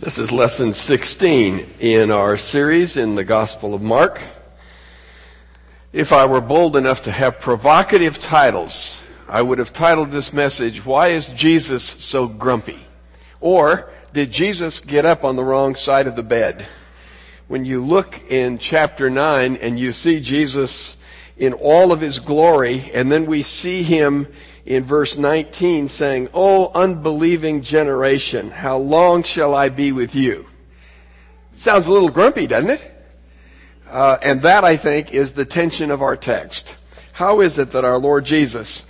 This is lesson 16 in our series in the Gospel of Mark. If I were bold enough to have provocative titles, I would have titled this message, Why is Jesus so grumpy? Or, Did Jesus get up on the wrong side of the bed? When you look in chapter 9 and you see Jesus in all of his glory, and then we see him in verse 19 saying, Oh, unbelieving generation, how long shall I be with you? Sounds a little grumpy, doesn't it? Uh, and that, I think, is the tension of our text. How is it that our Lord Jesus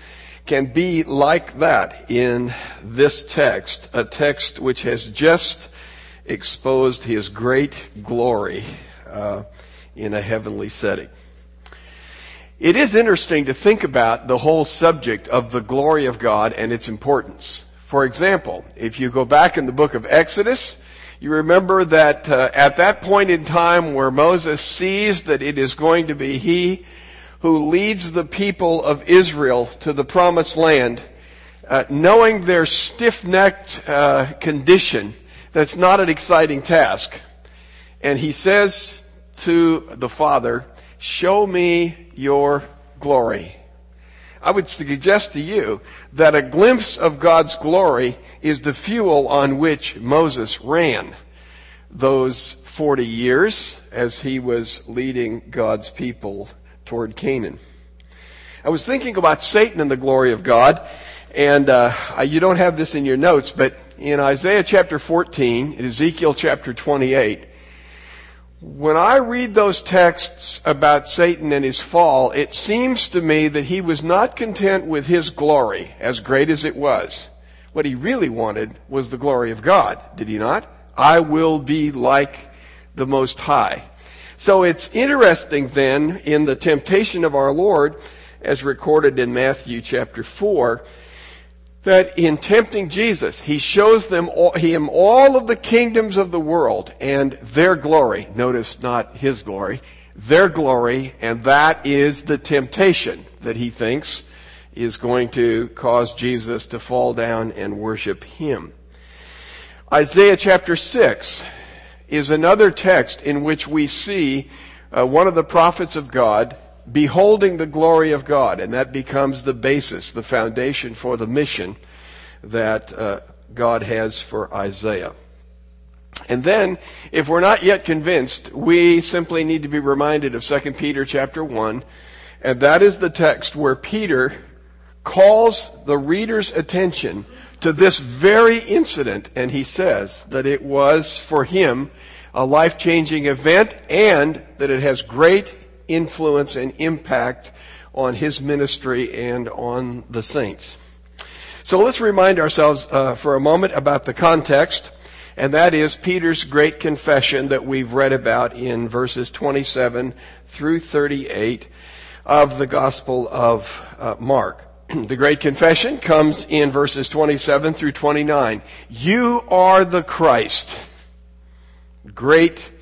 can be like that in this text, a text which has just exposed his great glory uh, in a heavenly setting? It is interesting to think about the whole subject of the glory of God and its importance. For example, if you go back in the book of Exodus, you remember that uh, at that point in time where Moses sees that it is going to be he who leads the people of Israel to the promised land, uh, knowing their stiff-necked uh, condition, that's not an exciting task. And he says to the Father, show me your glory. I would suggest to you that a glimpse of God's glory is the fuel on which Moses ran those 40 years as he was leading God's people toward Canaan. I was thinking about Satan and the glory of God, and uh, you don't have this in your notes, but in Isaiah chapter 14, Ezekiel chapter 28, when I read those texts about Satan and his fall, it seems to me that he was not content with his glory, as great as it was. What he really wanted was the glory of God, did he not? I will be like the Most High. So it's interesting then in the temptation of our Lord, as recorded in Matthew chapter 4, that in tempting Jesus, he shows them all, him all of the kingdoms of the world and their glory. Notice not his glory, their glory, and that is the temptation that he thinks is going to cause Jesus to fall down and worship him. Isaiah chapter 6 is another text in which we see uh, one of the prophets of God beholding the glory of God, and that becomes the basis, the foundation for the mission that uh, God has for Isaiah. And then, if we're not yet convinced, we simply need to be reminded of 2 Peter chapter 1, and that is the text where Peter calls the reader's attention to this very incident, and he says that it was for him a life-changing event and that it has great influence and impact on his ministry and on the saints. So let's remind ourselves uh, for a moment about the context, and that is Peter's great confession that we've read about in verses 27 through 38 of the Gospel of uh, Mark. the great confession comes in verses 27 through 29. You are the Christ. Great,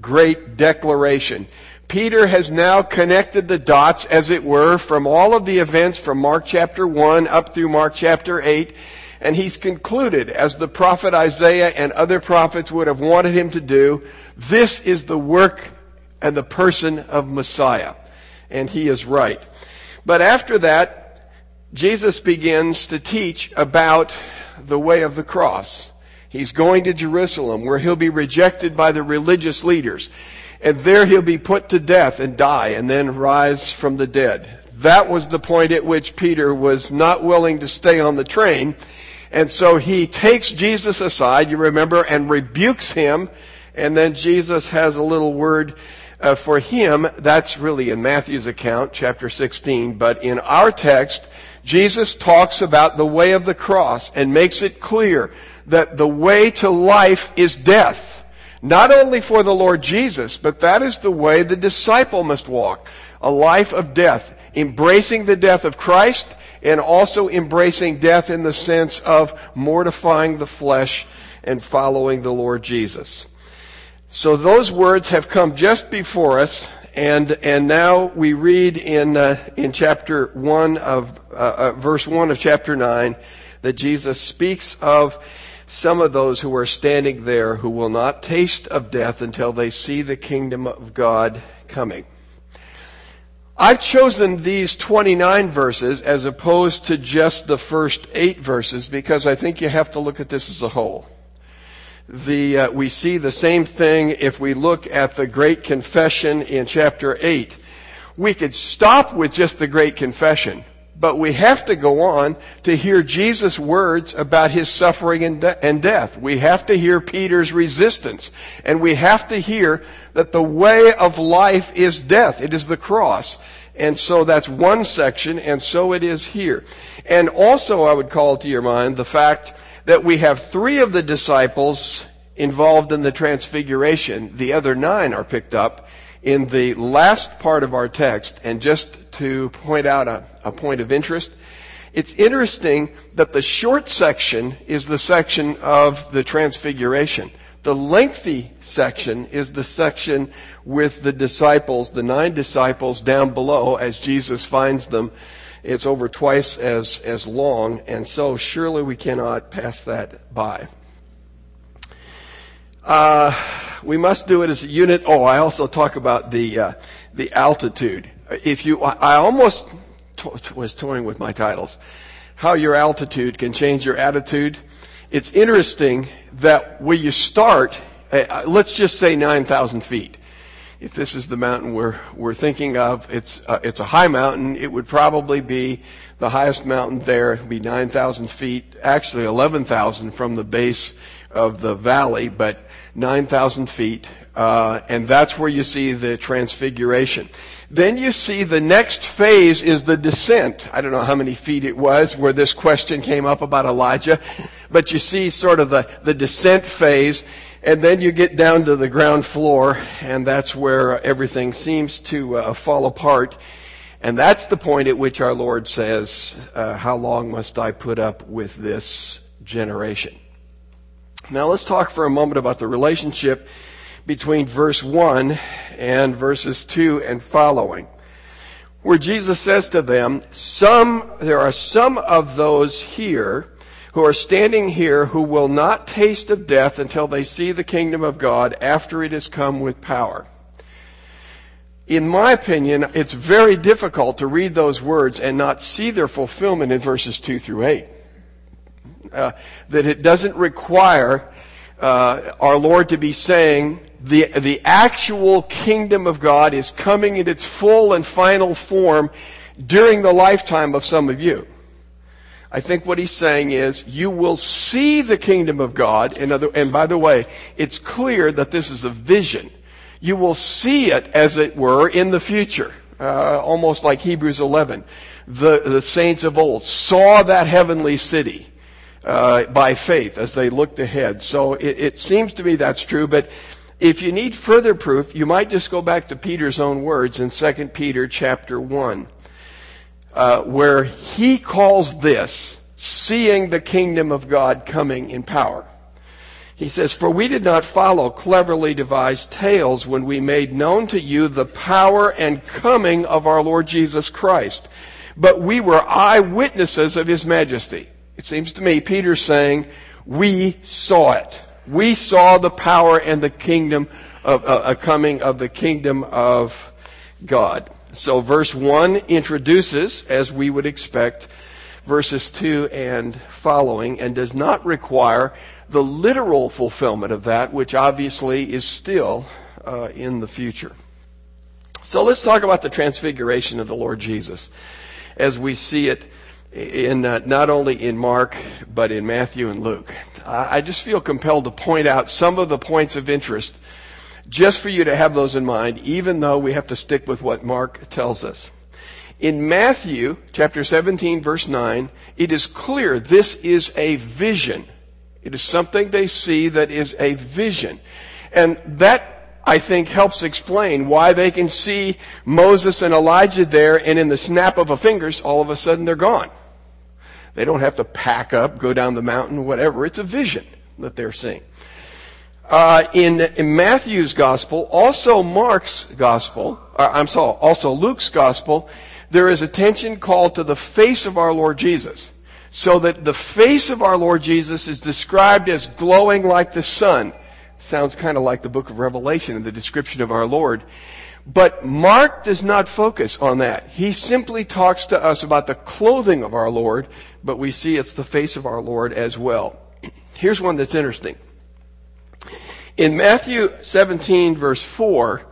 great declaration. Peter has now connected the dots, as it were, from all of the events from Mark chapter 1 up through Mark chapter 8. And he's concluded, as the prophet Isaiah and other prophets would have wanted him to do, this is the work and the person of Messiah. And he is right. But after that, Jesus begins to teach about the way of the cross. He's going to Jerusalem where he'll be rejected by the religious leaders and there he'll be put to death and die and then rise from the dead. That was the point at which Peter was not willing to stay on the train. And so he takes Jesus aside, you remember, and rebukes him. And then Jesus has a little word uh, for him. That's really in Matthew's account, chapter 16. But in our text, Jesus talks about the way of the cross and makes it clear that the way to life is death. Not only for the Lord Jesus, but that is the way the disciple must walk. A life of death, embracing the death of Christ and also embracing death in the sense of mortifying the flesh and following the Lord Jesus. So those words have come just before us, and and now we read in uh, in chapter one of uh, uh, verse one of chapter nine that Jesus speaks of some of those who are standing there who will not taste of death until they see the kingdom of God coming. I've chosen these 29 verses as opposed to just the first eight verses because I think you have to look at this as a whole. The, uh, we see the same thing if we look at the Great Confession in chapter 8. We could stop with just the Great Confession, but we have to go on to hear Jesus' words about his suffering and, de- and, death. We have to hear Peter's resistance. And we have to hear that the way of life is death. It is the cross. And so that's one section, and so it is here. And also I would call to your mind the fact that we have three of the disciples involved in the transfiguration. The other nine are picked up in the last part of our text. And just to point out a, a point of interest, it's interesting that the short section is the section of the transfiguration. The lengthy section is the section with the disciples, the nine disciples down below as Jesus finds them. It's over twice as, as long, and so surely we cannot pass that by. Uh, we must do it as a unit. Oh, I also talk about the, uh, the altitude. If you, I almost was toying with my titles. How your altitude can change your attitude it's interesting that where you start, uh, let's just say 9,000 feet. If this is the mountain we're, we're thinking of, it's, uh, it's a high mountain. It would probably be the highest mountain there, be 9,000 feet, actually 11,000 from the base of the valley, but 9,000 feet. Uh, and that's where you see the transfiguration. Then you see the next phase is the descent. I don't know how many feet it was where this question came up about Elijah, but you see sort of the, the descent phase, and then you get down to the ground floor, and that's where everything seems to uh, fall apart. And that's the point at which our Lord says, uh, How long must I put up with this generation? Now let's talk for a moment about the relationship between verse 1 and verses 2 and following, where Jesus says to them, some, there are some of those here who are standing here who will not taste of death until they see the kingdom of God after it has come with power. In my opinion, it's very difficult to read those words and not see their fulfillment in verses 2 through 8. Uh, that it doesn't require uh, our Lord to be saying the, the actual kingdom of God is coming in its full and final form during the lifetime of some of you. I think what he's saying is you will see the kingdom of God. In other, and by the way, it's clear that this is a vision. You will see it, as it were, in the future. Uh, almost like Hebrews 11. The, the saints of old saw that heavenly city uh, by faith as they looked ahead. So it, it seems to me that's true, but if you need further proof, you might just go back to Peter's own words in 2 Peter chapter 1, uh, where he calls this seeing the kingdom of God coming in power. He says, For we did not follow cleverly devised tales when we made known to you the power and coming of our Lord Jesus Christ, but we were eyewitnesses of his majesty. It seems to me Peter's saying, we saw it. We saw the power and the kingdom of, uh, a coming of the kingdom of God. So verse 1 introduces, as we would expect, verses 2 and following, and does not require the literal fulfillment of that, which obviously is still uh, in the future. So let's talk about the transfiguration of the Lord Jesus as we see it in uh, not only in Mark but in Matthew and Luke. I just feel compelled to point out some of the points of interest just for you to have those in mind, even though we have to stick with what Mark tells us. In Matthew chapter 17 verse 9, it is clear this is a vision. It is something they see that is a vision. And that I think helps explain why they can see Moses and Elijah there and in the snap of a fingers, all of a sudden they're gone. They don't have to pack up, go down the mountain, whatever. It's a vision that they're seeing. Uh, in, in, Matthew's gospel, also Mark's gospel, uh, I'm sorry, also Luke's gospel, there is attention called to the face of our Lord Jesus. so that the face of our Lord Jesus is described as glowing like the sun. Sounds kind of like the book of Revelation in the description of our Lord. But Mark does not focus on that. He simply talks to us about the clothing of our Lord, but we see it's the face of our Lord as well. Here's one that's interesting. In Matthew 17 verse 4,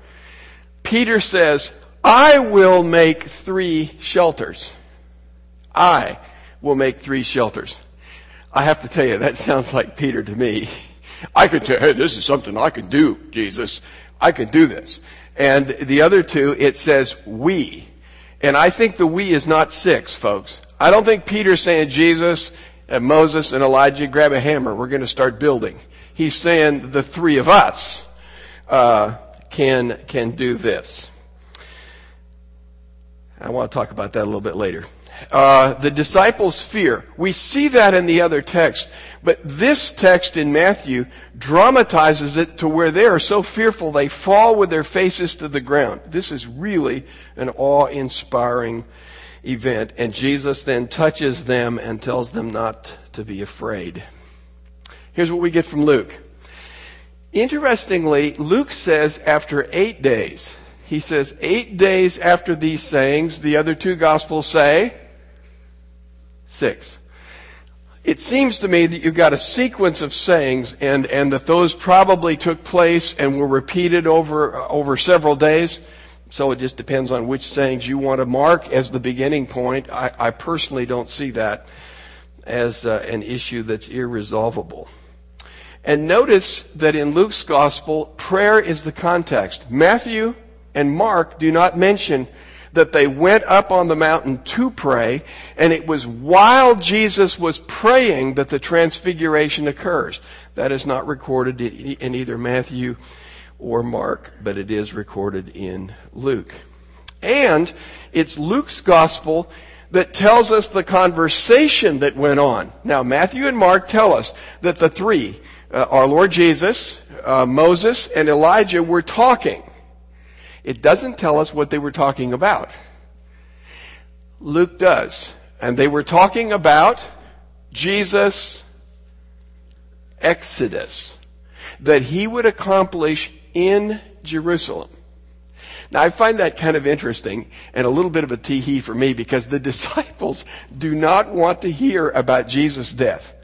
Peter says, I will make three shelters. I will make three shelters. I have to tell you, that sounds like Peter to me. I could tell, hey, this is something I can do, Jesus. I can do this. And the other two, it says we. And I think the we is not six, folks. I don't think Peter's saying Jesus and Moses and Elijah grab a hammer. We're going to start building. He's saying the three of us uh, can can do this. I want to talk about that a little bit later uh, the disciples' fear. We see that in the other text, but this text in Matthew dramatizes it to where they are so fearful they fall with their faces to the ground. This is really an awe-inspiring event, and Jesus then touches them and tells them not to be afraid. Here's what we get from Luke. Interestingly, Luke says after eight days, he says, eight days after these sayings, the other two gospels say, 6. It seems to me that you've got a sequence of sayings and, and that those probably took place and were repeated over, over several days. So it just depends on which sayings you want to mark as the beginning point. I, I personally don't see that as uh, an issue that's irresolvable. And notice that in Luke's gospel, prayer is the context. Matthew and Mark do not mention that they went up on the mountain to pray, and it was while Jesus was praying that the transfiguration occurs. That is not recorded in either Matthew or Mark, but it is recorded in Luke. And it's Luke's gospel that tells us the conversation that went on. Now, Matthew and Mark tell us that the three, uh, our Lord Jesus, uh, Moses, and Elijah were talking. It doesn't tell us what they were talking about. Luke does. And they were talking about Jesus' exodus that he would accomplish in Jerusalem. Now I find that kind of interesting and a little bit of a tee for me because the disciples do not want to hear about Jesus' death.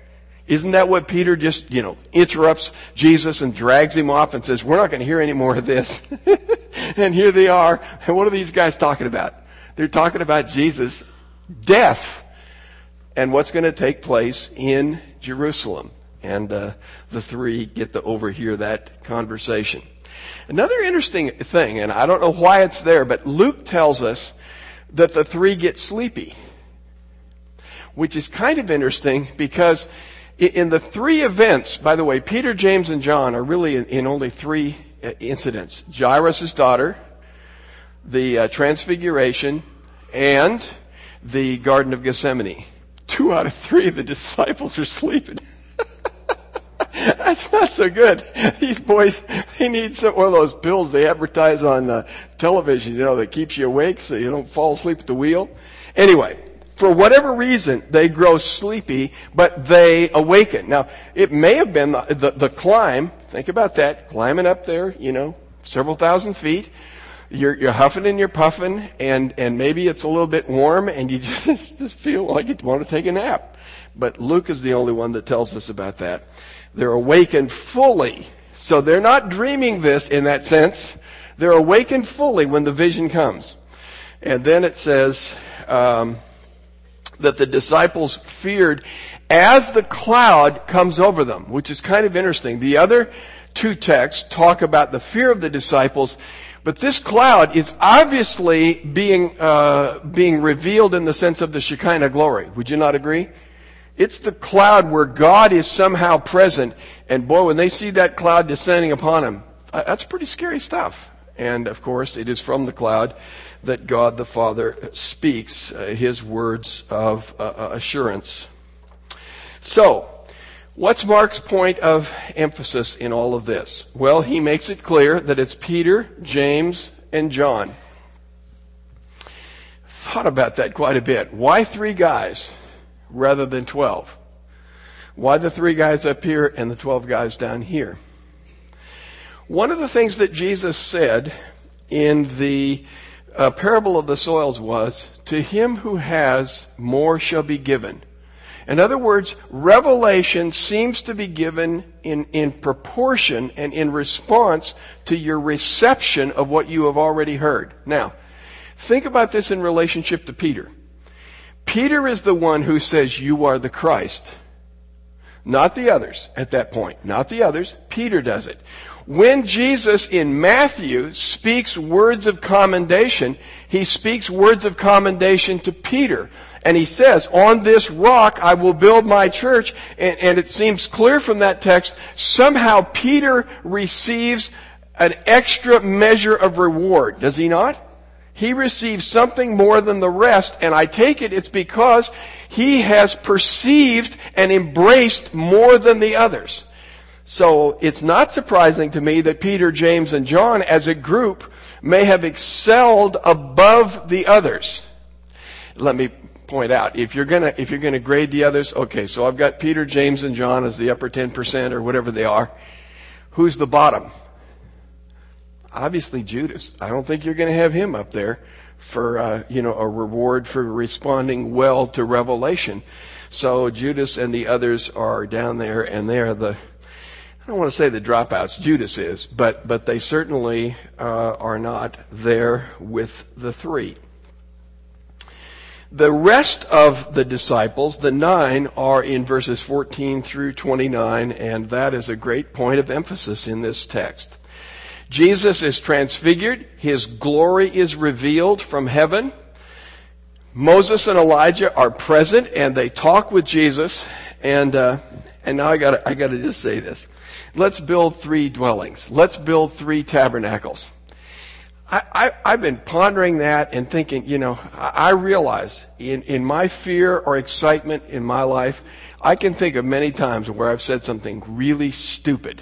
Isn't that what Peter just, you know, interrupts Jesus and drags him off and says, we're not going to hear any more of this. and here they are. And what are these guys talking about? They're talking about Jesus' death and what's going to take place in Jerusalem. And uh, the three get to overhear that conversation. Another interesting thing, and I don't know why it's there, but Luke tells us that the three get sleepy. Which is kind of interesting because in the three events, by the way, Peter, James, and John are really in only three uh, incidents. Jairus' daughter, the uh, transfiguration, and the Garden of Gethsemane. Two out of three of the disciples are sleeping. That's not so good. These boys, they need some, one of those pills they advertise on uh, television, you know, that keeps you awake so you don't fall asleep at the wheel. Anyway, for whatever reason, they grow sleepy, but they awaken. Now, it may have been the, the, the, climb. Think about that. Climbing up there, you know, several thousand feet. You're, you're huffing and you're puffing, and, and maybe it's a little bit warm, and you just, just feel like you want to take a nap. But Luke is the only one that tells us about that. They're awakened fully. So they're not dreaming this in that sense. They're awakened fully when the vision comes. And then it says, um, that the disciples feared as the cloud comes over them, which is kind of interesting. The other two texts talk about the fear of the disciples, but this cloud is obviously being uh, being revealed in the sense of the Shekinah glory. Would you not agree? It's the cloud where God is somehow present, and boy, when they see that cloud descending upon them, uh, that's pretty scary stuff. And of course, it is from the cloud that God the Father speaks uh, his words of uh, uh, assurance. So, what's Mark's point of emphasis in all of this? Well, he makes it clear that it's Peter, James, and John. Thought about that quite a bit. Why three guys? rather than 12? Why the three guys up here and the 12 guys down here? One of the things that Jesus said in the uh, parable of the soils was, To him who has, more shall be given. In other words, revelation seems to be given in, in proportion and in response to your reception of what you have already heard. Now, think about this in relationship to Peter. Peter is the one who says, You are the Christ. Not the others at that point. Not the others. Peter does it. When Jesus in Matthew speaks words of commendation, he speaks words of commendation to Peter. And he says, on this rock I will build my church. And, and it seems clear from that text, somehow Peter receives an extra measure of reward. Does he not? He receives something more than the rest, and I take it it's because he has perceived and embraced more than the others. So it's not surprising to me that Peter, James, and John as a group may have excelled above the others. Let me point out, if you're gonna, if you're gonna grade the others, okay, so I've got Peter, James, and John as the upper 10% or whatever they are. Who's the bottom? Obviously Judas. I don't think you're gonna have him up there for, uh, you know, a reward for responding well to revelation. So Judas and the others are down there and they're the, I don't want to say the dropouts, Judas is, but, but they certainly uh, are not there with the three. The rest of the disciples, the nine, are in verses 14 through 29, and that is a great point of emphasis in this text. Jesus is transfigured. His glory is revealed from heaven. Moses and Elijah are present and they talk with Jesus. And, uh, and now I gotta, I gotta just say this let's build three dwellings. Let's build three tabernacles. I, have been pondering that and thinking, you know, I, I realize in, in my fear or excitement in my life, I can think of many times where I've said something really stupid.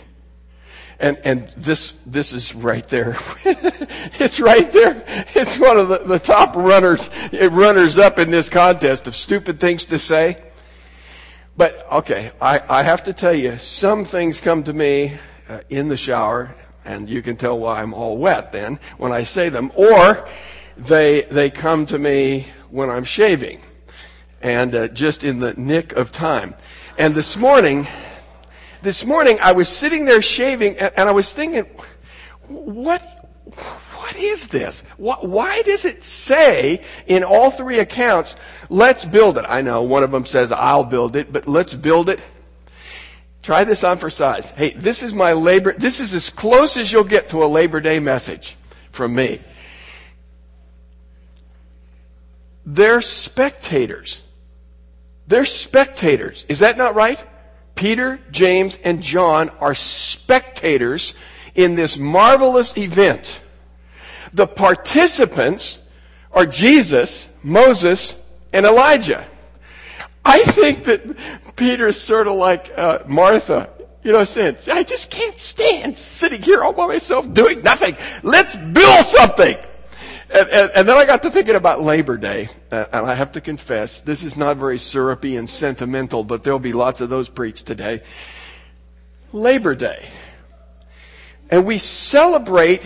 And, and this, this is right there. it's right there. It's one of the, the top runners, runners up in this contest of stupid things to say. But okay, I, I have to tell you, some things come to me uh, in the shower, and you can tell why I'm all wet then when I say them, or they they come to me when I'm shaving, and uh, just in the nick of time. And this morning, this morning I was sitting there shaving, and, and I was thinking, what what is this? Why does it say in all three accounts, let's build it? I know one of them says, I'll build it, but let's build it. Try this on for size. Hey, this is my labor, this is as close as you'll get to a Labor Day message from me. They're spectators. They're spectators. Is that not right? Peter, James, and John are spectators in this marvelous event. The participants are Jesus, Moses, and Elijah. I think that Peter's sort of like uh, Martha. You know, what I'm saying, I just can't stand sitting here all by myself doing nothing. Let's build something. And, and, and, then I got to thinking about Labor Day, uh, and I have to confess, this is not very syrupy and sentimental, but there'll be lots of those preached today. Labor Day. And we celebrate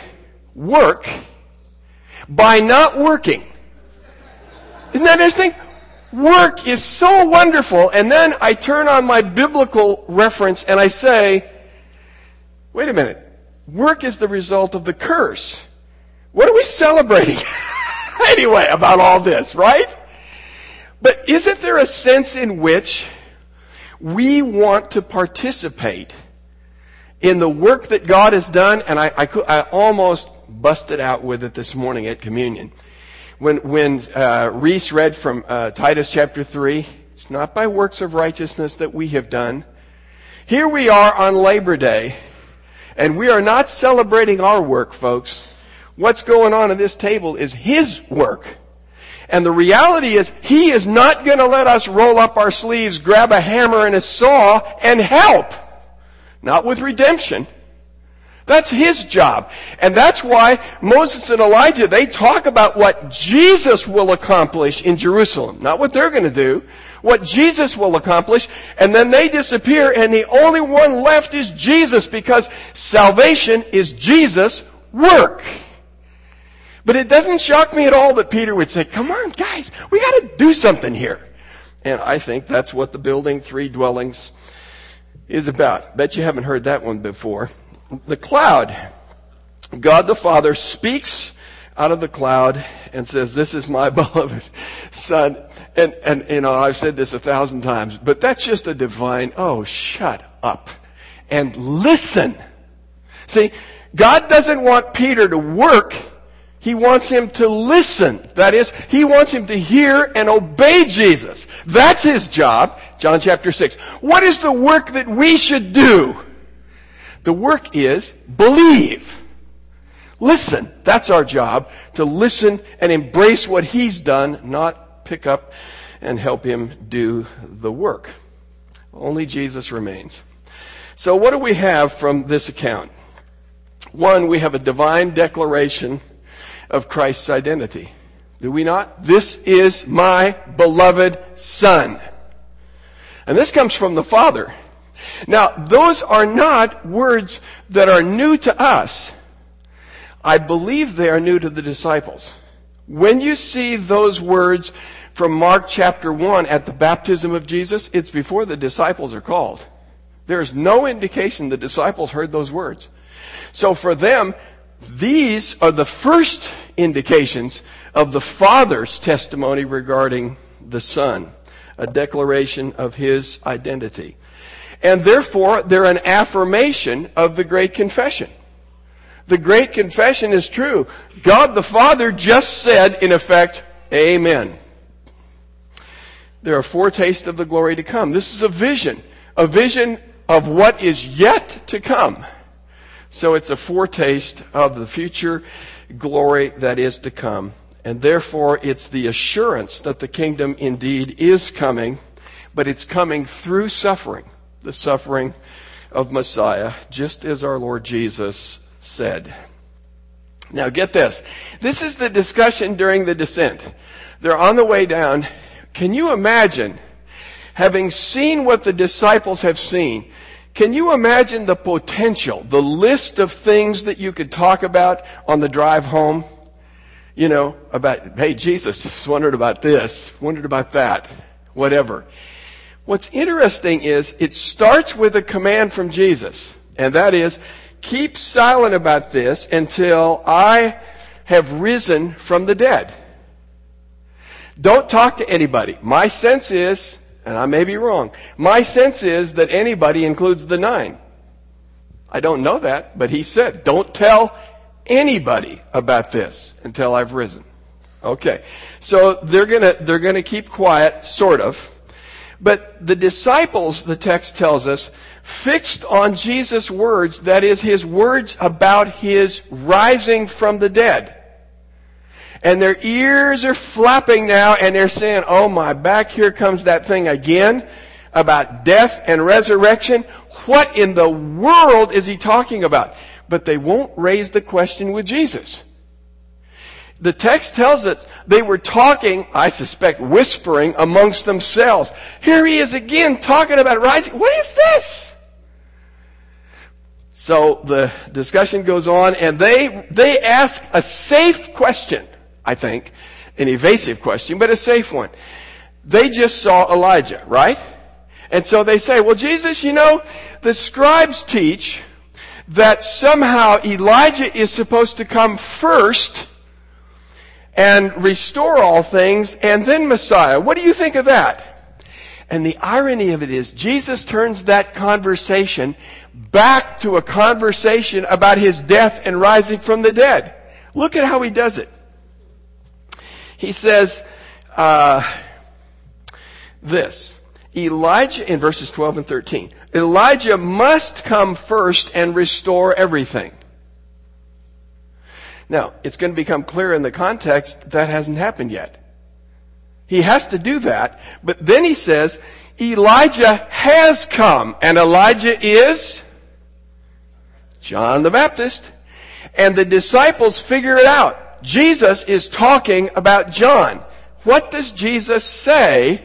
work by not working. Isn't that interesting? Work is so wonderful. And then I turn on my biblical reference and I say, wait a minute. Work is the result of the curse. What are we celebrating? anyway, about all this, right? But isn't there a sense in which we want to participate in the work that God has done? And I, I, I almost busted out with it this morning at communion. When, when uh, Reese read from uh, Titus chapter 3, it's not by works of righteousness that we have done. Here we are on Labor Day, and we are not celebrating our work, folks. What's going on at this table is His work. And the reality is, He is not going to let us roll up our sleeves, grab a hammer and a saw, and help. Not with redemption. That's his job. And that's why Moses and Elijah, they talk about what Jesus will accomplish in Jerusalem. Not what they're going to do. what Jesus will accomplish, and then they disappear, and the only one left is Jesus because salvation is Jesus' work. But it doesn't shock me at all that Peter would say, come on guys, we gotta do something here. And I think that's what the building three dwellings is about. Bet you haven't heard that one before. The cloud. God the Father speaks out of the cloud and says, this is my beloved son. And, and, you know, I've said this a thousand times, but that's just a divine, oh, shut up and listen. See, God doesn't want Peter to work. He wants him to listen. That is, he wants him to hear and obey Jesus. That's his job. John chapter 6. What is the work that we should do? The work is believe. Listen. That's our job. To listen and embrace what he's done, not pick up and help him do the work. Only Jesus remains. So what do we have from this account? One, we have a divine declaration of Christ's identity. Do we not? This is my beloved son. And this comes from the Father. Now, those are not words that are new to us. I believe they are new to the disciples. When you see those words from Mark chapter 1 at the baptism of Jesus, it's before the disciples are called. There's no indication the disciples heard those words. So for them, these are the first indications of the Father's testimony regarding the Son, a declaration of His identity. And therefore, they're an affirmation of the Great Confession. The Great Confession is true. God the Father just said, in effect, Amen. There are foretastes of the glory to come. This is a vision, a vision of what is yet to come. So it's a foretaste of the future glory that is to come. And therefore, it's the assurance that the kingdom indeed is coming, but it's coming through suffering, the suffering of Messiah, just as our Lord Jesus said. Now get this. This is the discussion during the descent. They're on the way down. Can you imagine having seen what the disciples have seen? Can you imagine the potential, the list of things that you could talk about on the drive home? You know, about, hey, Jesus wondered about this, wondered about that, whatever. What's interesting is it starts with a command from Jesus, and that is, keep silent about this until I have risen from the dead. Don't talk to anybody. My sense is and I may be wrong. My sense is that anybody includes the nine. I don't know that, but he said, don't tell anybody about this until I've risen. Okay. So they're gonna, they're gonna keep quiet, sort of. But the disciples, the text tells us, fixed on Jesus' words, that is his words about his rising from the dead. And their ears are flapping now and they're saying, oh my, back here comes that thing again about death and resurrection. What in the world is he talking about? But they won't raise the question with Jesus. The text tells us they were talking, I suspect, whispering amongst themselves. Here he is again talking about rising. What is this? So the discussion goes on and they, they ask a safe question. I think, an evasive question, but a safe one. They just saw Elijah, right? And so they say, well, Jesus, you know, the scribes teach that somehow Elijah is supposed to come first and restore all things and then Messiah. What do you think of that? And the irony of it is Jesus turns that conversation back to a conversation about his death and rising from the dead. Look at how he does it. He says uh, this. Elijah, in verses 12 and 13, Elijah must come first and restore everything. Now, it's going to become clear in the context that hasn't happened yet. He has to do that, but then he says, Elijah has come, and Elijah is John the Baptist. And the disciples figure it out. Jesus is talking about John. What does Jesus say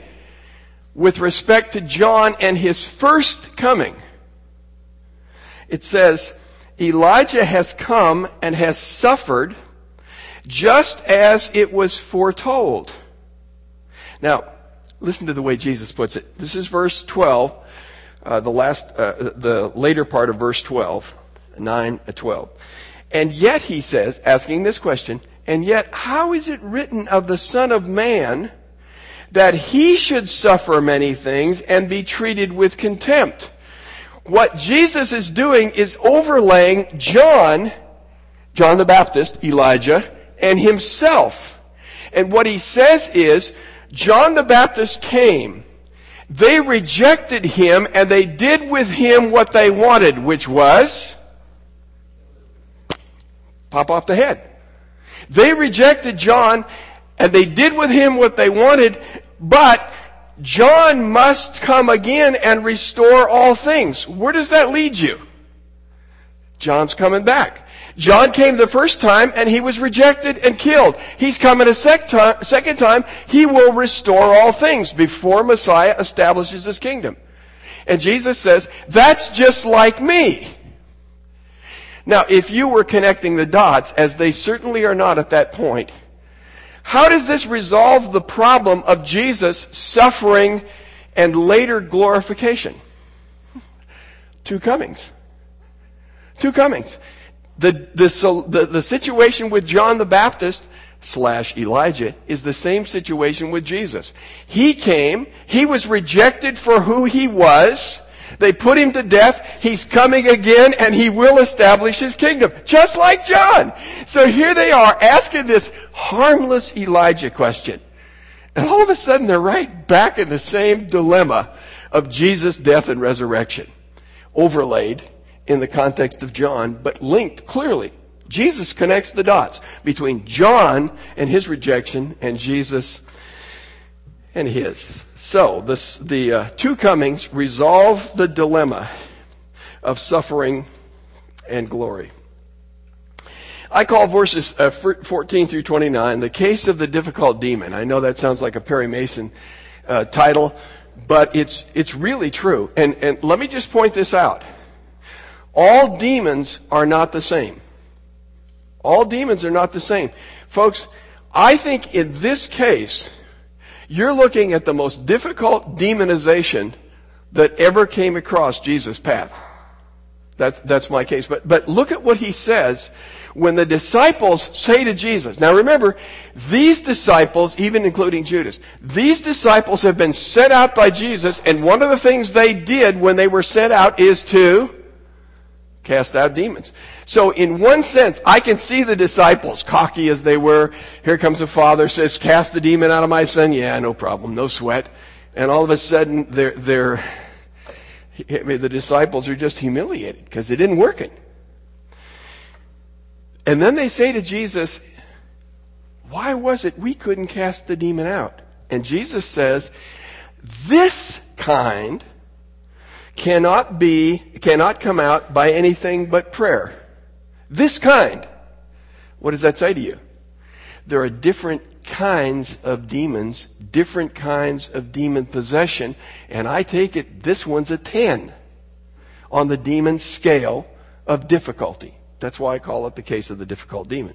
with respect to John and his first coming. It says, Elijah has come and has suffered just as it was foretold. Now, listen to the way Jesus puts it. This is verse 12, uh, the last, uh, the later part of verse 12, 9 to 12. And yet, he says, asking this question, and yet, how is it written of the Son of Man that he should suffer many things and be treated with contempt? What Jesus is doing is overlaying John, John the Baptist, Elijah, and himself. And what he says is, John the Baptist came. They rejected him and they did with him what they wanted, which was pop off the head. They rejected John and they did with him what they wanted, but John must come again and restore all things. Where does that lead you? John's coming back. John came the first time and he was rejected and killed. He's coming a sec time, second time. He will restore all things before Messiah establishes his kingdom. And Jesus says, that's just like me. Now, if you were connecting the dots, as they certainly are not at that point, how does this resolve the problem of Jesus suffering and later glorification? Two comings. Two comings. The, the, the, the situation with John the Baptist slash Elijah is the same situation with Jesus. He came, he was rejected for who he was, they put him to death. He's coming again and he will establish his kingdom. Just like John. So here they are asking this harmless Elijah question. And all of a sudden they're right back in the same dilemma of Jesus' death and resurrection. Overlaid in the context of John, but linked clearly. Jesus connects the dots between John and his rejection and Jesus and his. So, this, the uh, two comings resolve the dilemma of suffering and glory. I call verses uh, 14 through 29 the case of the difficult demon. I know that sounds like a Perry Mason uh, title, but it's, it's really true. And, and let me just point this out. All demons are not the same. All demons are not the same. Folks, I think in this case, you're looking at the most difficult demonization that ever came across Jesus' path. That's, that's my case. But, but look at what he says when the disciples say to Jesus. Now remember, these disciples, even including Judas, these disciples have been sent out by Jesus, and one of the things they did when they were sent out is to cast out demons. So in one sense, I can see the disciples, cocky as they were. Here comes the father, says, cast the demon out of my son. Yeah, no problem, no sweat. And all of a sudden, they're, they're, the disciples are just humiliated because it didn't work. And then they say to Jesus, why was it we couldn't cast the demon out? And Jesus says, this kind cannot be, cannot come out by anything but prayer. This kind. What does that say to you? There are different kinds of demons, different kinds of demon possession, and I take it this one's a 10 on the demon scale of difficulty. That's why I call it the case of the difficult demon.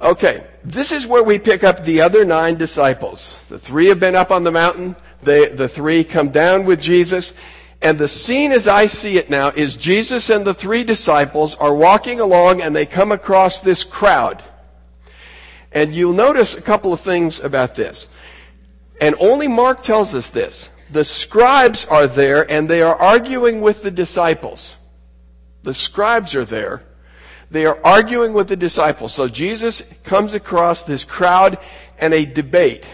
Okay, this is where we pick up the other nine disciples. The three have been up on the mountain. They, the three come down with Jesus. And the scene as I see it now is Jesus and the three disciples are walking along and they come across this crowd. And you'll notice a couple of things about this. And only Mark tells us this. The scribes are there and they are arguing with the disciples. The scribes are there. They are arguing with the disciples. So Jesus comes across this crowd and a debate.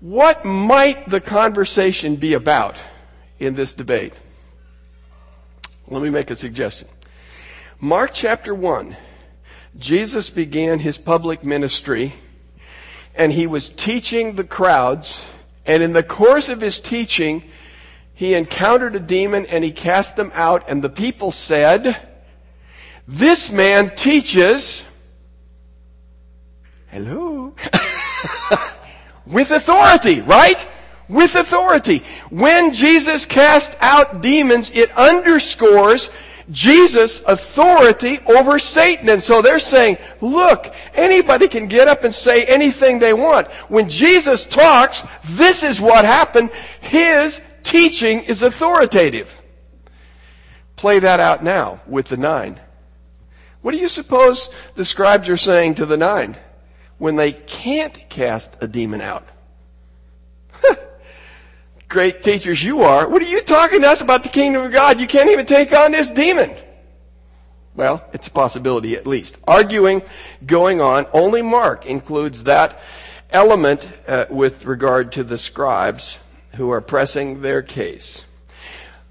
What might the conversation be about in this debate? Let me make a suggestion. Mark chapter 1, Jesus began his public ministry and he was teaching the crowds. And in the course of his teaching, he encountered a demon and he cast them out. And the people said, This man teaches, hello, with authority, right? with authority. When Jesus cast out demons, it underscores Jesus' authority over Satan. And so they're saying, look, anybody can get up and say anything they want. When Jesus talks, this is what happened. His teaching is authoritative. Play that out now with the nine. What do you suppose the scribes are saying to the nine when they can't cast a demon out? Great teachers you are. What are you talking to us about the kingdom of God? You can't even take on this demon. Well, it's a possibility at least. Arguing going on. Only Mark includes that element uh, with regard to the scribes who are pressing their case.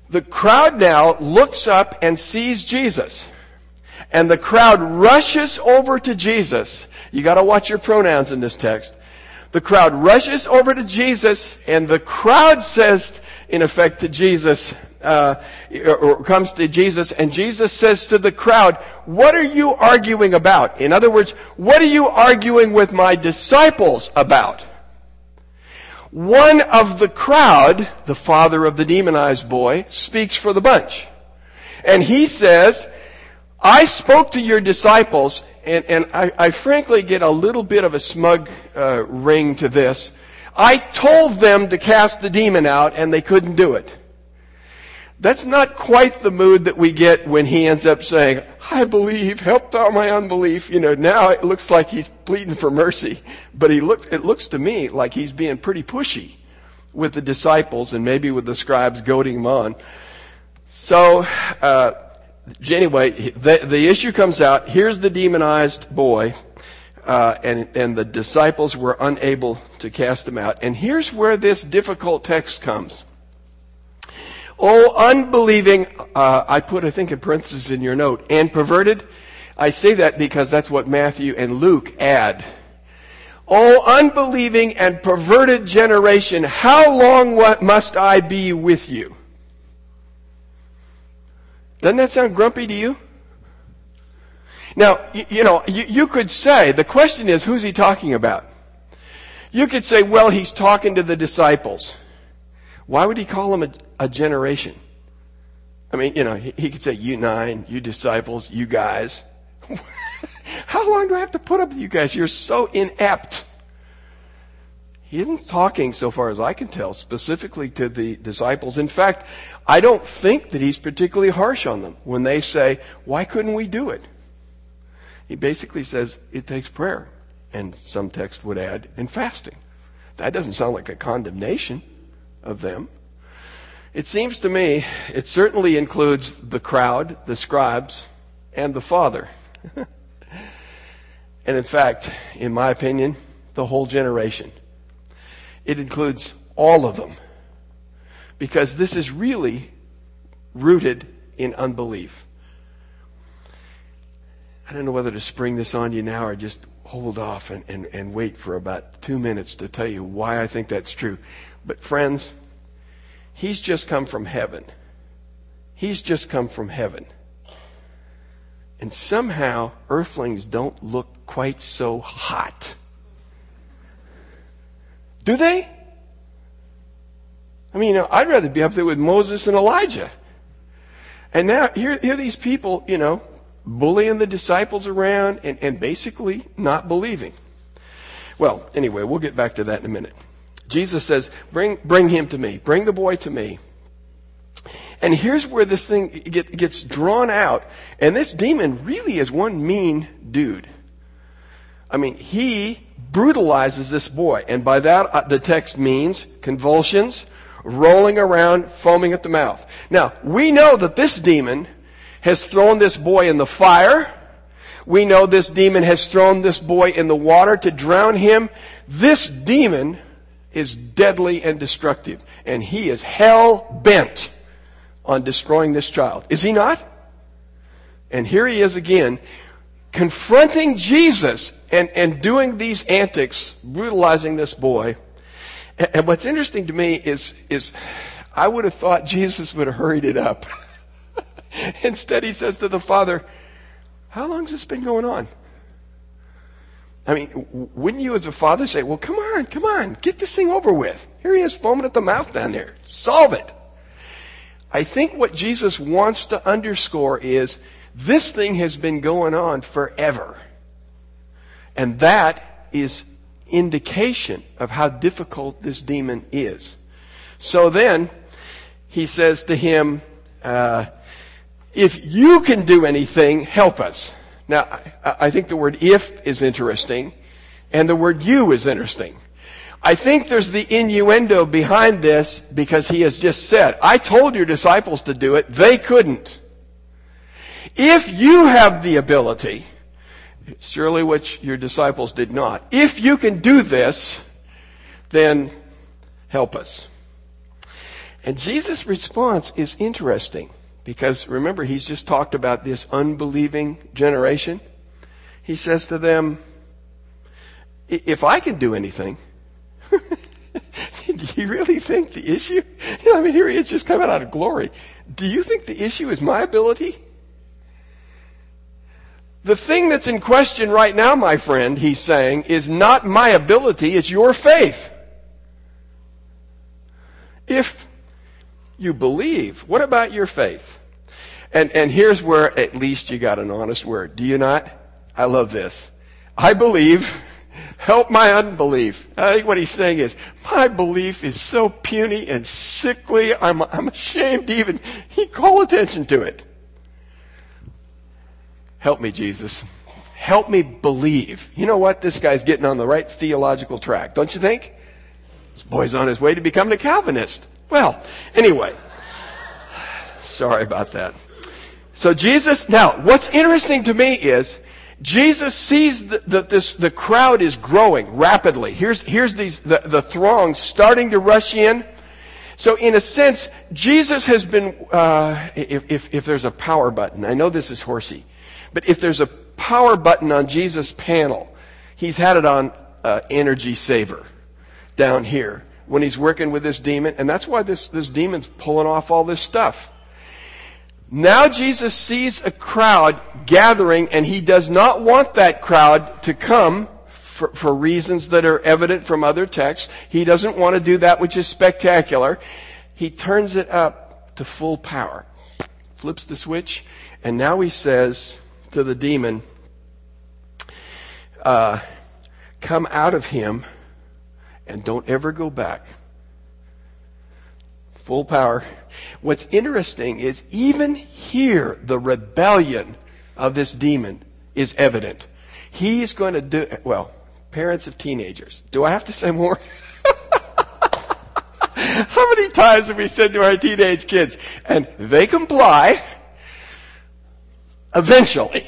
The crowd now looks up and sees Jesus. And the crowd rushes over to Jesus. You gotta watch your pronouns in this text. The crowd rushes over to Jesus and the crowd says, in effect, to Jesus, uh, or comes to Jesus and Jesus says to the crowd, what are you arguing about? In other words, what are you arguing with my disciples about? One of the crowd, the father of the demonized boy, speaks for the bunch. And he says, I spoke to your disciples, and, and I, I, frankly get a little bit of a smug uh, ring to this. I told them to cast the demon out, and they couldn't do it. That's not quite the mood that we get when he ends up saying, I believe, help thou my unbelief. You know, now it looks like he's pleading for mercy, but he look, it looks to me like he's being pretty pushy with the disciples and maybe with the scribes goading him on. So, uh, anyway, the, the issue comes out. Here's the demonized boy, uh, and, and the disciples were unable to cast him out. And here's where this difficult text comes. Oh, unbelieving, uh, I put, I think, in parentheses in your note, and perverted. I say that because that's what Matthew and Luke add. Oh, unbelieving and perverted generation, how long must I be with you? Doesn't that sound grumpy to you? Now, you, you know, you, you could say, the question is, who's he talking about? You could say, well, he's talking to the disciples. Why would he call them a, a generation? I mean, you know, he, he, could say, you nine, you disciples, you guys. How long do I have to put up with you guys? You're so inept. He isn't talking, so far as I can tell, specifically to the disciples. In fact, I don't think that he's particularly harsh on them when they say, why couldn't we do it? He basically says, it takes prayer. And some text would add, and fasting. That doesn't sound like a condemnation of them. It seems to me it certainly includes the crowd, the scribes, and the Father. and in fact, in my opinion, the whole generation. It includes all of them. Because this is really rooted in unbelief. I don't know whether to spring this on you now or just hold off and, and, and wait for about two minutes to tell you why I think that's true. But friends, he's just come from heaven. He's just come from heaven. And somehow earthlings don't look quite so hot do they? I mean, you know, I'd rather be up there with Moses and Elijah. And now, here, here are these people, you know, bullying the disciples around and, and basically not believing. Well, anyway, we'll get back to that in a minute. Jesus says, bring, bring him to me. Bring the boy to me. And here's where this thing get, gets drawn out. And this demon really is one mean dude. I mean, he brutalizes this boy. And by that, uh, the text means convulsions, rolling around, foaming at the mouth. Now, we know that this demon has thrown this boy in the fire. We know this demon has thrown this boy in the water to drown him. This demon is deadly and destructive. And he is hell bent on destroying this child. Is he not? And here he is again confronting Jesus and, and doing these antics, brutalizing this boy. And, and what's interesting to me is, is I would have thought Jesus would have hurried it up. Instead, he says to the father, How long has this been going on? I mean, wouldn't you as a father say, well, come on, come on, get this thing over with. Here he is foaming at the mouth down there. Solve it. I think what Jesus wants to underscore is this thing has been going on forever. And that is indication of how difficult this demon is. So then, he says to him, uh, if you can do anything, help us. Now, I think the word if is interesting, and the word you is interesting. I think there's the innuendo behind this because he has just said, I told your disciples to do it, they couldn't. If you have the ability, surely which your disciples did not, if you can do this, then help us. And Jesus' response is interesting. Because remember, he's just talked about this unbelieving generation. He says to them, if I can do anything, do you really think the issue? I mean, here he is just coming out of glory. Do you think the issue is my ability? The thing that's in question right now, my friend, he's saying, is not my ability, it's your faith. If you believe. What about your faith? And, and here's where at least you got an honest word. Do you not? I love this. I believe. Help my unbelief. I think what he's saying is, my belief is so puny and sickly, I'm, I'm ashamed to even he call attention to it. Help me, Jesus. Help me believe. You know what? This guy's getting on the right theological track, don't you think? This boy's on his way to becoming a Calvinist. Well, anyway. Sorry about that. So Jesus, now, what's interesting to me is, Jesus sees that this, the crowd is growing rapidly. Here's, here's these, the, the throng starting to rush in. So in a sense, Jesus has been, uh, if, if, if there's a power button, I know this is horsey, but if there's a power button on Jesus' panel, he's had it on uh, energy saver down here when he's working with this demon, and that's why this, this demon's pulling off all this stuff. Now Jesus sees a crowd gathering, and he does not want that crowd to come for, for reasons that are evident from other texts. He doesn't want to do that which is spectacular. He turns it up to full power, flips the switch, and now he says to the demon, uh, Come out of him and don't ever go back. Full power. What's interesting is even here, the rebellion of this demon is evident. He's going to do, well, parents of teenagers. Do I have to say more? How many times have we said to our teenage kids, and they comply eventually,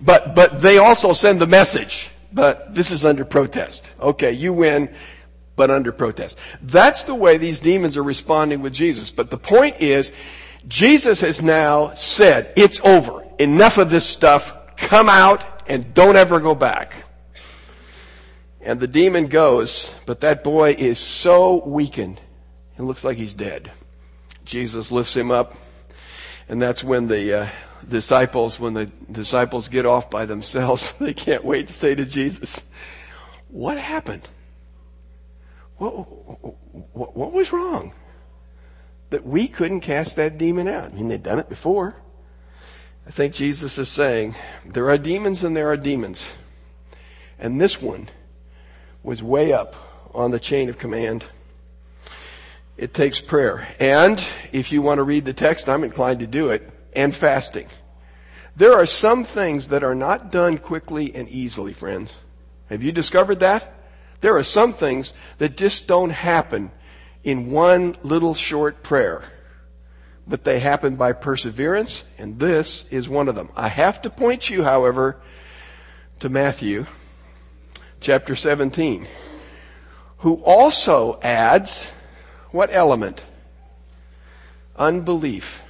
but, but they also send the message but this is under protest. Okay, you win, but under protest. That's the way these demons are responding with Jesus. But the point is, Jesus has now said, it's over. Enough of this stuff. Come out and don't ever go back. And the demon goes, but that boy is so weakened, it looks like he's dead. Jesus lifts him up, and that's when the, uh, disciples, when the disciples get off by themselves, they can't wait to say to Jesus, What happened? What, what, what was wrong? That we couldn't cast that demon out. I mean, they'd done it before. I think Jesus is saying, There are demons and there are demons. And this one was way up on the chain of command. It takes prayer. And if you want to read the text, I'm inclined to do it and fasting. There are some things that are not done quickly and easily, friends. Have you discovered that? There are some things that just don't happen in one little short prayer, but they happen by perseverance, and this is one of them. I have to point you, however, to Matthew chapter 17, who also adds what element? Unbelief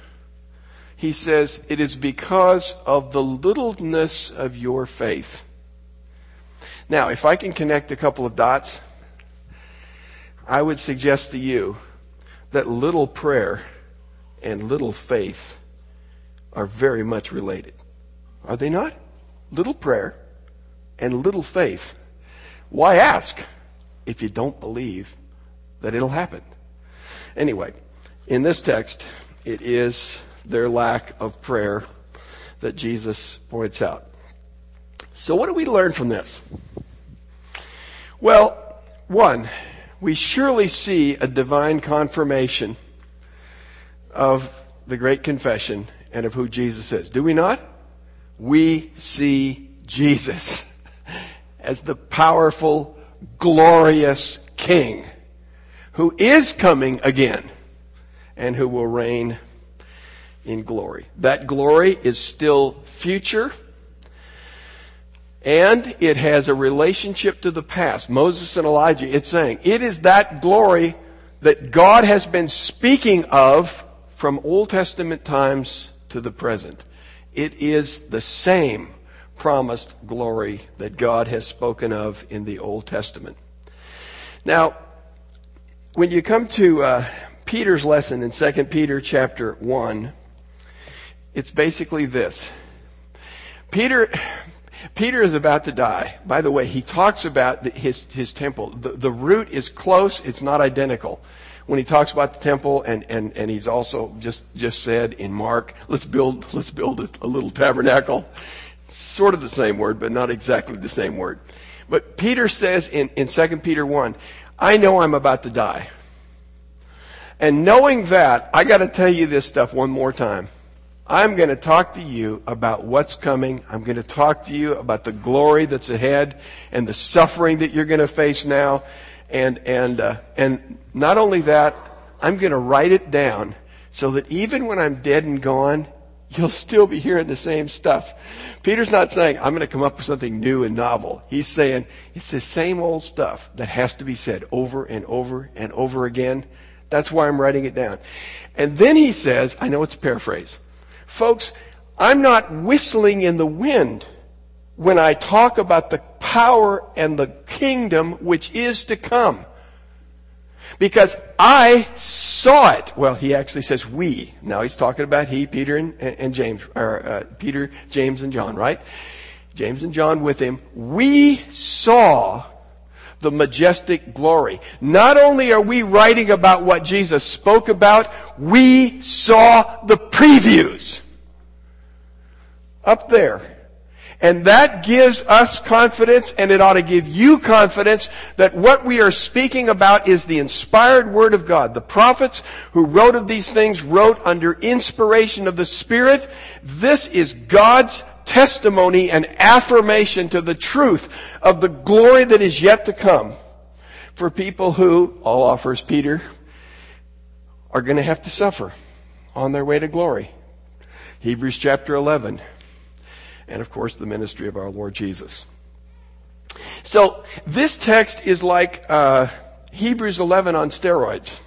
he says, It is because of the littleness of your faith. Now, if I can connect a couple of dots, I would suggest to you that little prayer and little faith are very much related. Are they not? Little prayer, and little faith. Why ask if you don't believe that it'll happen? Anyway, in this text, it is their lack of prayer that Jesus points out. So, what do we learn from this? Well, one, we surely see a divine confirmation of the great confession and of who Jesus is. Do we not? We see Jesus as the powerful, glorious King who is coming again and who will reign in glory. That glory is still future and it has a relationship to the past. Moses and Elijah, it's saying, it is that glory that God has been speaking of from Old Testament times to the present. It is the same promised glory that God has spoken of in the Old Testament. Now, when you come to uh, Peter's lesson in 2 Peter chapter 1, it's basically this. Peter, Peter is about to die. By the way, he talks about the, his, his temple. The, the root is close, it's not identical. When he talks about the temple, and, and, and he's also just, just said in Mark, let's build, let's build a, a little tabernacle. Sort of the same word, but not exactly the same word. But Peter says in, in 2 Peter 1, I know I'm about to die. And knowing that, I gotta tell you this stuff one more time. I'm going to talk to you about what's coming. I'm going to talk to you about the glory that's ahead and the suffering that you're going to face now. And, and, uh, and not only that, I'm going to write it down so that even when I'm dead and gone, you'll still be hearing the same stuff. Peter's not saying, I'm going to come up with something new and novel. He's saying, it's the same old stuff that has to be said over and over and over again. That's why I'm writing it down. And then he says, I know it's a paraphrase. Folks, I'm not whistling in the wind when I talk about the power and the kingdom which is to come. Because I saw it. Well, he actually says we. Now he's talking about he, Peter, and, and James, or uh, Peter, James, and John, right? James and John with him. We saw the majestic glory. Not only are we writing about what Jesus spoke about, we saw the previews up there. And that gives us confidence and it ought to give you confidence that what we are speaking about is the inspired word of God. The prophets who wrote of these things wrote under inspiration of the Spirit. This is God's testimony and affirmation to the truth of the glory that is yet to come for people who, all offers Peter, are going to have to suffer on their way to glory. Hebrews chapter 11 and of course the ministry of our Lord Jesus. So this text is like uh, Hebrews 11 on steroids.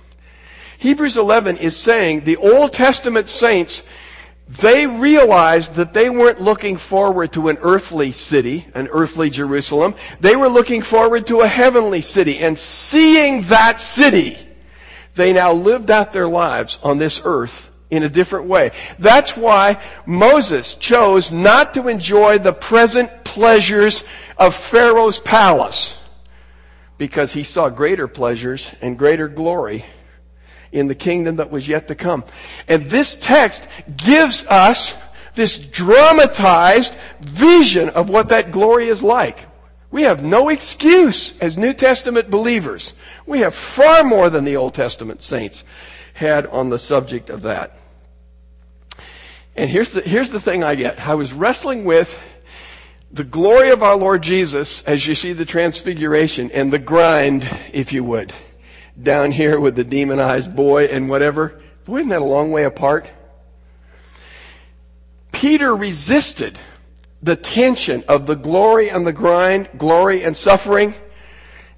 Hebrews 11 is saying the Old Testament saints they realized that they weren't looking forward to an earthly city, an earthly Jerusalem. They were looking forward to a heavenly city. And seeing that city, they now lived out their lives on this earth in a different way. That's why Moses chose not to enjoy the present pleasures of Pharaoh's palace because he saw greater pleasures and greater glory in the kingdom that was yet to come. And this text gives us this dramatized vision of what that glory is like. We have no excuse as New Testament believers. We have far more than the Old Testament saints had on the subject of that. And here's the, here's the thing I get. I was wrestling with the glory of our Lord Jesus as you see the transfiguration and the grind, if you would, down here with the demonized boy and whatever. Boy, isn't that a long way apart? Peter resisted the tension of the glory and the grind, glory and suffering,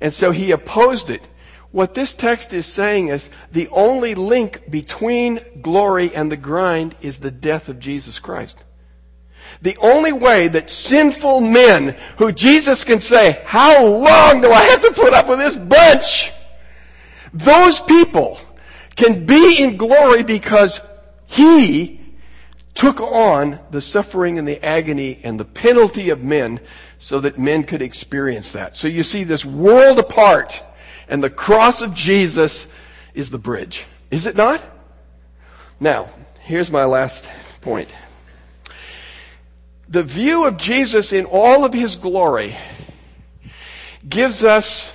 and so he opposed it. What this text is saying is the only link between glory and the grind is the death of Jesus Christ. The only way that sinful men who Jesus can say, how long do I have to put up with this bunch? Those people can be in glory because He took on the suffering and the agony and the penalty of men so that men could experience that. So you see this world apart and the cross of Jesus is the bridge. Is it not? Now, here's my last point. The view of Jesus in all of his glory gives us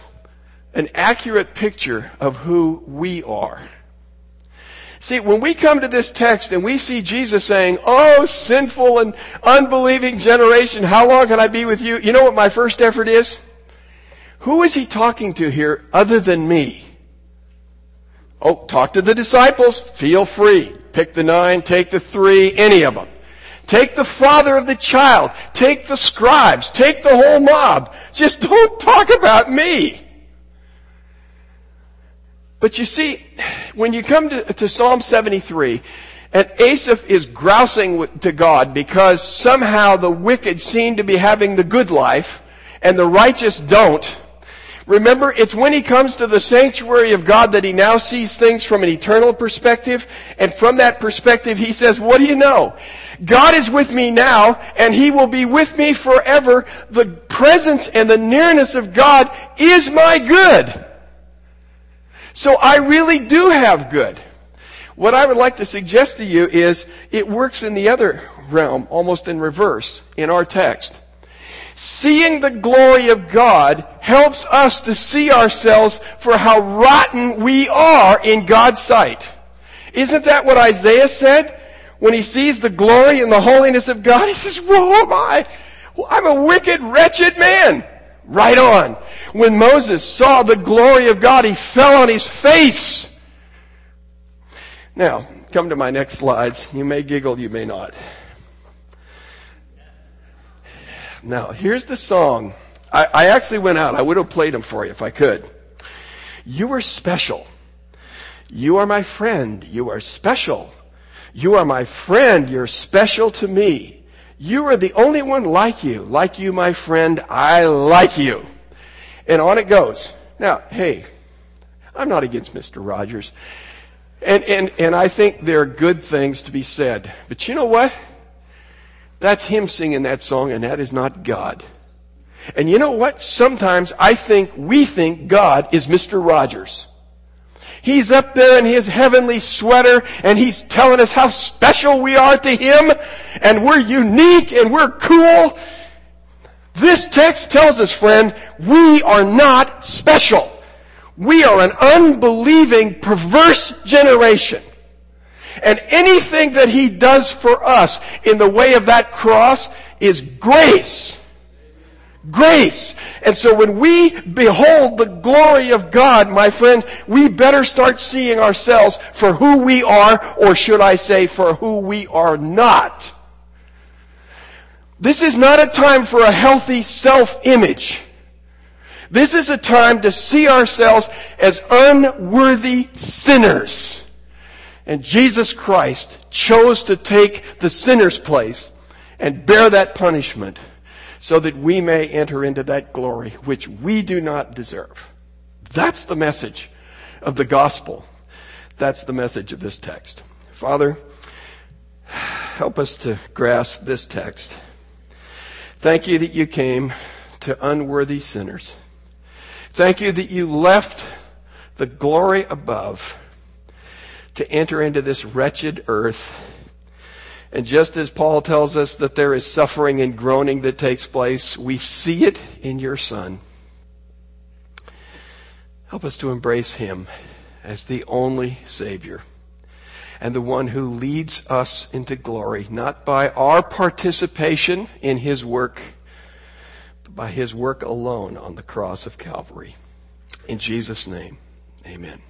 an accurate picture of who we are. See, when we come to this text and we see Jesus saying, Oh, sinful and unbelieving generation, how long can I be with you? You know what my first effort is? Who is he talking to here other than me? Oh, talk to the disciples. Feel free. Pick the nine, take the three, any of them. Take the father of the child. Take the scribes. Take the whole mob. Just don't talk about me. But you see, when you come to, to Psalm 73, and Asaph is grousing to God because somehow the wicked seem to be having the good life and the righteous don't. Remember, it's when he comes to the sanctuary of God that he now sees things from an eternal perspective. And from that perspective, he says, what do you know? God is with me now and he will be with me forever. The presence and the nearness of God is my good. So I really do have good. What I would like to suggest to you is it works in the other realm, almost in reverse, in our text. Seeing the glory of God helps us to see ourselves for how rotten we are in God's sight. Isn't that what Isaiah said? When he sees the glory and the holiness of God, he says, woe am I! I'm a wicked, wretched man. Right on. When Moses saw the glory of God, he fell on his face. Now, come to my next slides. You may giggle, you may not. Now, here's the song. I, I actually went out. I would have played them for you if I could. You are special. You are my friend. You are special. You are my friend. You're special to me. You are the only one like you. Like you, my friend, I like you. And on it goes. Now, hey, I'm not against Mr. Rogers. And, and, and I think there are good things to be said. But you know what? That's him singing that song and that is not God. And you know what? Sometimes I think we think God is Mr. Rogers. He's up there in his heavenly sweater and he's telling us how special we are to him and we're unique and we're cool. This text tells us, friend, we are not special. We are an unbelieving, perverse generation. And anything that he does for us in the way of that cross is grace. Grace. And so when we behold the glory of God, my friend, we better start seeing ourselves for who we are, or should I say, for who we are not. This is not a time for a healthy self-image. This is a time to see ourselves as unworthy sinners. And Jesus Christ chose to take the sinner's place and bear that punishment so that we may enter into that glory which we do not deserve. That's the message of the gospel. That's the message of this text. Father, help us to grasp this text. Thank you that you came to unworthy sinners. Thank you that you left the glory above to enter into this wretched earth and just as Paul tells us that there is suffering and groaning that takes place, we see it in your Son. Help us to embrace Him as the only Savior and the one who leads us into glory, not by our participation in His work, but by His work alone on the cross of Calvary. In Jesus' name, amen.